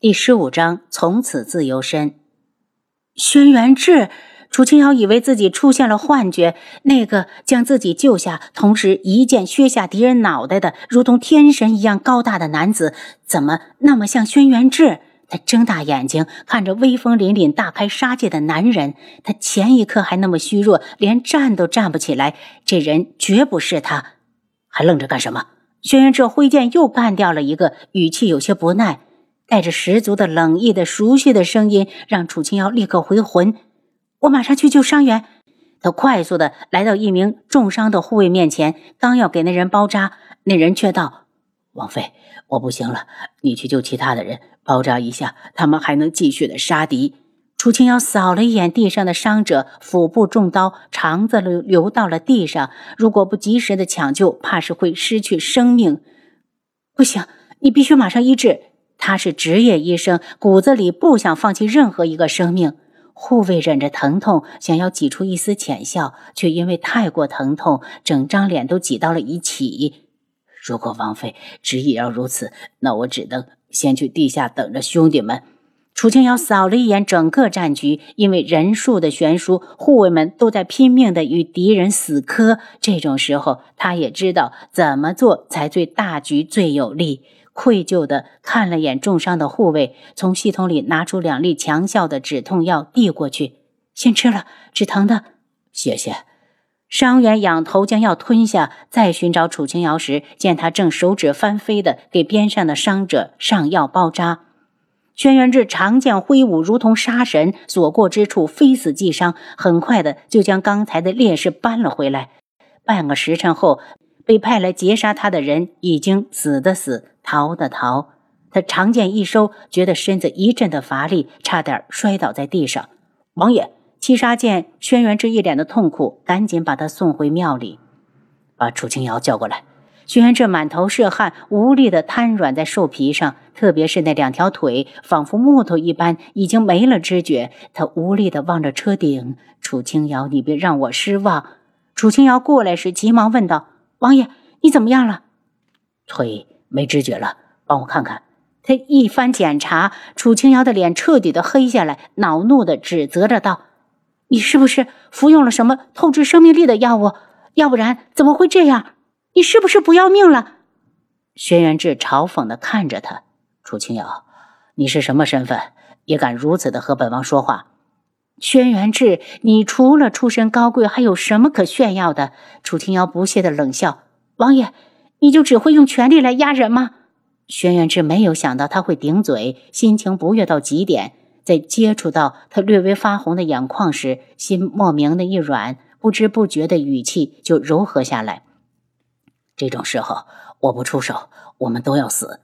第十五章，从此自由身。轩辕志，楚清瑶以为自己出现了幻觉，那个将自己救下，同时一剑削下敌人脑袋的，如同天神一样高大的男子，怎么那么像轩辕志？他睁大眼睛看着威风凛凛、大开杀戒的男人，他前一刻还那么虚弱，连站都站不起来。这人绝不是他，还愣着干什么？轩辕志挥剑又干掉了一个，语气有些不耐。带着十足的冷意的熟悉的声音，让楚清瑶立刻回魂。我马上去救伤员。他快速的来到一名重伤的护卫面前，刚要给那人包扎，那人却道：“王妃，我不行了，你去救其他的人，包扎一下，他们还能继续的杀敌。”楚清瑶扫了一眼地上的伤者，腹部中刀，肠子流流到了地上。如果不及时的抢救，怕是会失去生命。不行，你必须马上医治。他是职业医生，骨子里不想放弃任何一个生命。护卫忍着疼痛，想要挤出一丝浅笑，却因为太过疼痛，整张脸都挤到了一起。如果王妃执意要如此，那我只能先去地下等着兄弟们。楚清瑶扫了一眼整个战局，因为人数的悬殊，护卫们都在拼命的与敌人死磕。这种时候，他也知道怎么做才对大局最有利。愧疚的看了眼重伤的护卫，从系统里拿出两粒强效的止痛药递过去，先吃了，止疼的。谢谢。伤员仰头将药吞下，再寻找楚清瑶时，见他正手指翻飞的给边上的伤者上药包扎。轩辕志长剑挥舞，如同杀神，所过之处非死即伤，很快的就将刚才的烈士扳了回来。半个时辰后。被派来截杀他的人已经死的死，逃的逃。他长剑一收，觉得身子一阵的乏力，差点摔倒在地上。王爷，七杀见轩辕志一脸的痛苦，赶紧把他送回庙里，把楚清瑶叫过来。轩辕志满头是汗，无力的瘫软在兽皮上，特别是那两条腿，仿佛木头一般，已经没了知觉。他无力的望着车顶。楚清瑶，你别让我失望。楚清瑶过来时，急忙问道。王爷，你怎么样了？腿没知觉了，帮我看看。他一番检查，楚清瑶的脸彻底的黑下来，恼怒的指责着道：“你是不是服用了什么透支生命力的药物？要不然怎么会这样？你是不是不要命了？”轩辕志嘲讽的看着他：“楚清瑶，你是什么身份，也敢如此的和本王说话？”轩辕志，你除了出身高贵，还有什么可炫耀的？楚清瑶不屑的冷笑：“王爷，你就只会用权力来压人吗？”轩辕志没有想到他会顶嘴，心情不悦到极点。在接触到他略微发红的眼眶时，心莫名的一软，不知不觉的语气就柔和下来。这种时候，我不出手，我们都要死。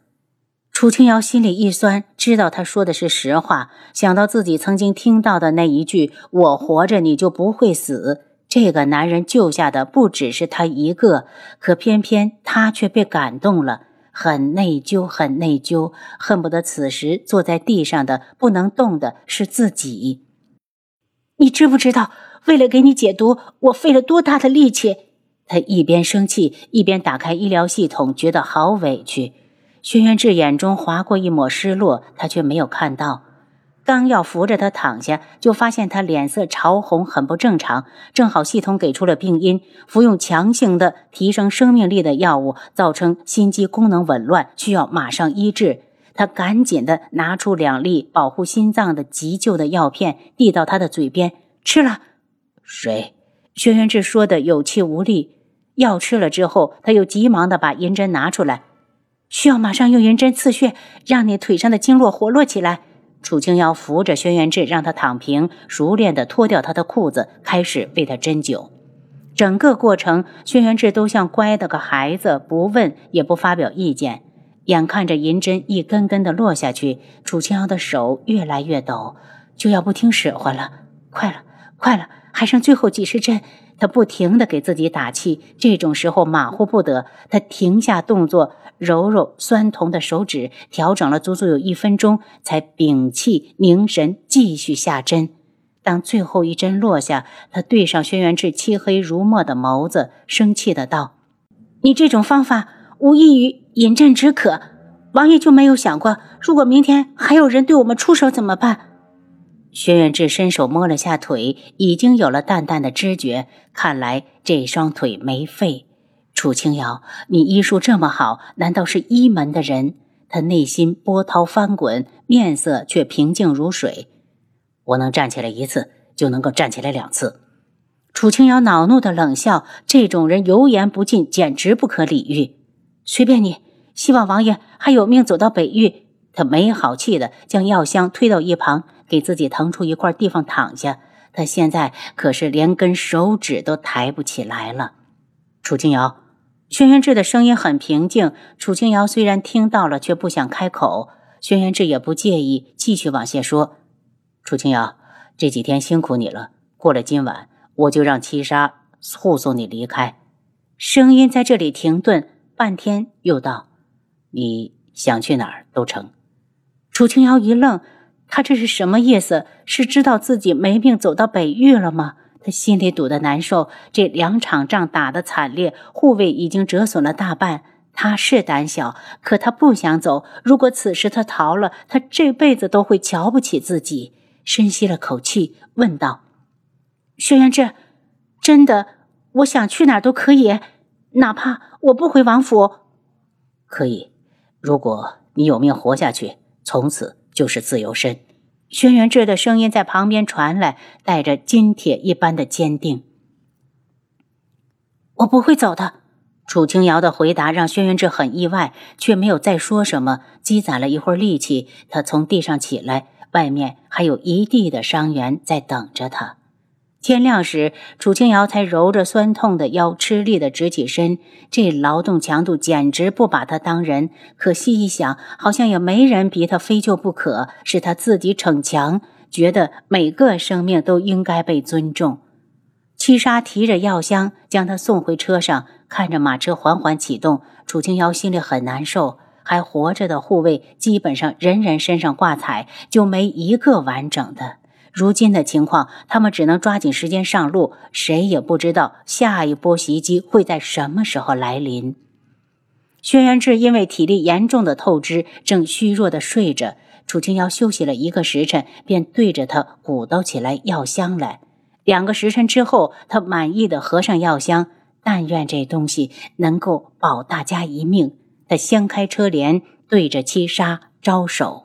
楚清瑶心里一酸，知道他说的是实话。想到自己曾经听到的那一句“我活着，你就不会死”，这个男人救下的不只是他一个，可偏偏他却被感动了，很内疚，很内疚，恨不得此时坐在地上的不能动的是自己。你知不知道，为了给你解毒，我费了多大的力气？他一边生气，一边打开医疗系统，觉得好委屈。轩辕志眼中划过一抹失落，他却没有看到。刚要扶着他躺下，就发现他脸色潮红，很不正常。正好系统给出了病因，服用强行的提升生命力的药物，造成心肌功能紊乱，需要马上医治。他赶紧的拿出两粒保护心脏的急救的药片，递到他的嘴边，吃了。水，轩辕志说的有气无力。药吃了之后，他又急忙的把银针拿出来。需要马上用银针刺血，让你腿上的经络活络起来。楚清瑶扶着轩辕志，让他躺平，熟练地脱掉他的裤子，开始为他针灸。整个过程，轩辕志都像乖的个孩子，不问也不发表意见。眼看着银针一根根的落下去，楚清瑶的手越来越抖，就要不听使唤了。快了，快了，还剩最后几十针。他不停地给自己打气，这种时候马虎不得。他停下动作，揉揉酸痛的手指，调整了足足有一分钟，才屏气凝神，继续下针。当最后一针落下，他对上轩辕志漆黑如墨的眸子，生气的道：“你这种方法无异于饮鸩止渴。王爷就没有想过，如果明天还有人对我们出手怎么办？轩辕志伸手摸了下腿，已经有了淡淡的知觉，看来这双腿没废。楚清瑶，你医术这么好，难道是医门的人？他内心波涛翻滚，面色却平静如水。我能站起来一次，就能够站起来两次。楚清瑶恼怒的冷笑，这种人油盐不进，简直不可理喻。随便你。希望王爷还有命走到北域。他没好气的将药箱推到一旁，给自己腾出一块地方躺下。他现在可是连根手指都抬不起来了。楚清瑶，轩辕志的声音很平静。楚清瑶虽然听到了，却不想开口。轩辕志也不介意，继续往下说：“楚清瑶，这几天辛苦你了。过了今晚，我就让七杀护送你离开。”声音在这里停顿半天，又道。你想去哪儿都成。楚清瑶一愣，他这是什么意思？是知道自己没命走到北域了吗？他心里堵得难受。这两场仗打得惨烈，护卫已经折损了大半。他是胆小，可他不想走。如果此时他逃了，他这辈子都会瞧不起自己。深吸了口气，问道：“轩辕志，真的，我想去哪儿都可以，哪怕我不回王府，可以。”如果你有命活下去，从此就是自由身。轩辕志的声音在旁边传来，带着金铁一般的坚定。我不会走的。楚清瑶的回答让轩辕志很意外，却没有再说什么。积攒了一会儿力气，他从地上起来，外面还有一地的伤员在等着他。天亮时，楚清瑶才揉着酸痛的腰，吃力的直起身。这劳动强度简直不把他当人。可细一想，好像也没人逼他非救不可，是他自己逞强，觉得每个生命都应该被尊重。七杀提着药箱将他送回车上，看着马车缓缓启动，楚清瑶心里很难受。还活着的护卫，基本上人人身上挂彩，就没一个完整的。如今的情况，他们只能抓紧时间上路，谁也不知道下一波袭击会在什么时候来临。轩辕志因为体力严重的透支，正虚弱的睡着。楚清瑶休息了一个时辰，便对着他鼓捣起来药箱来。两个时辰之后，他满意的合上药箱，但愿这东西能够保大家一命。他掀开车帘，对着七杀招手。